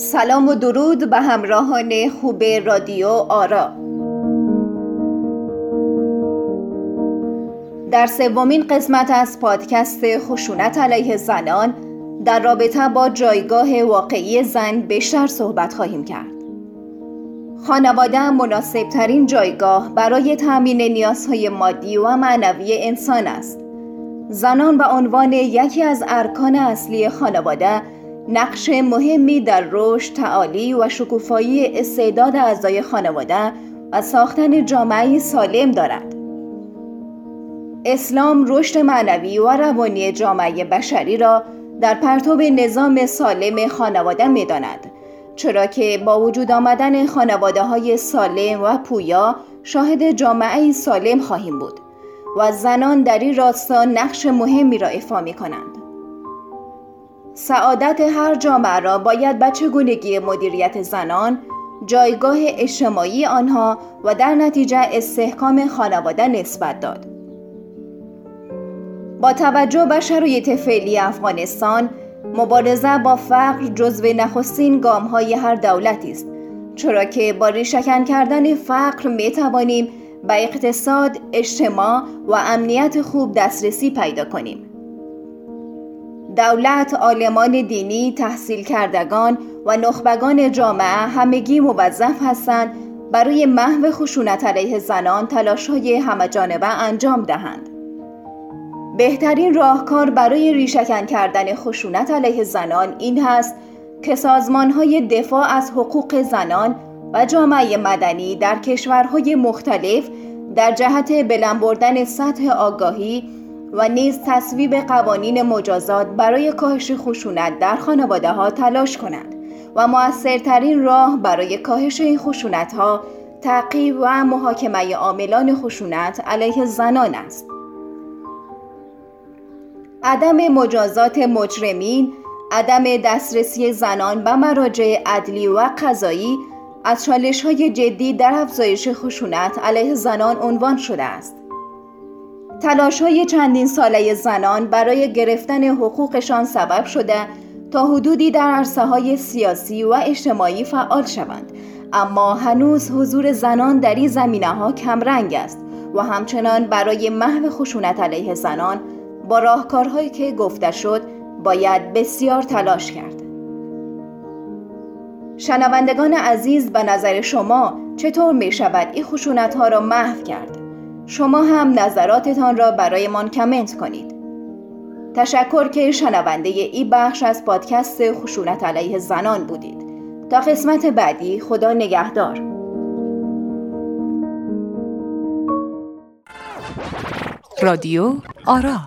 سلام و درود به همراهان خوب رادیو آرا. در سومین قسمت از پادکست خشونت علیه زنان در رابطه با جایگاه واقعی زن بیشتر صحبت خواهیم کرد. خانواده مناسب ترین جایگاه برای تأمین نیازهای مادی و معنوی انسان است. زنان به عنوان یکی از ارکان اصلی خانواده نقش مهمی در رشد، تعالی و شکوفایی استعداد اعضای خانواده و ساختن جامعه سالم دارد. اسلام رشد معنوی و روانی جامعه بشری را در پرتو نظام سالم خانواده می داند. چرا که با وجود آمدن خانواده های سالم و پویا شاهد جامعه سالم خواهیم بود و زنان در این راستا نقش مهمی را ایفا می کنند. سعادت هر جامعه را باید به چگونگی مدیریت زنان، جایگاه اجتماعی آنها و در نتیجه استحکام خانواده نسبت داد. با توجه به شرایط فعلی افغانستان، مبارزه با فقر جزو نخستین گام های هر دولتی است چرا که با ریشکن کردن فقر می توانیم به اقتصاد، اجتماع و امنیت خوب دسترسی پیدا کنیم. دولت، عالمان دینی، تحصیل کردگان و نخبگان جامعه همگی موظف هستند برای محو خشونت علیه زنان تلاش های همه جانبه انجام دهند. بهترین راهکار برای ریشکن کردن خشونت علیه زنان این هست که سازمان های دفاع از حقوق زنان و جامعه مدنی در کشورهای مختلف در جهت بلند بردن سطح آگاهی و نیز تصویب قوانین مجازات برای کاهش خشونت در خانواده ها تلاش کنند و موثرترین راه برای کاهش این خشونت ها تعقیب و محاکمه عاملان خشونت علیه زنان است. عدم مجازات مجرمین، عدم دسترسی زنان به مراجع عدلی و قضایی از چالش های جدی در افزایش خشونت علیه زنان عنوان شده است. تلاش های چندین ساله زنان برای گرفتن حقوقشان سبب شده تا حدودی در عرصه های سیاسی و اجتماعی فعال شوند اما هنوز حضور زنان در این زمینه ها کمرنگ است و همچنان برای محو خشونت علیه زنان با راهکارهایی که گفته شد باید بسیار تلاش کرد شنوندگان عزیز به نظر شما چطور می شود این خشونت ها را محو کرد؟ شما هم نظراتتان را برایمان کامنت کنید. تشکر که شنونده ای بخش از پادکست خشونت علیه زنان بودید. تا قسمت بعدی خدا نگهدار. رادیو آرا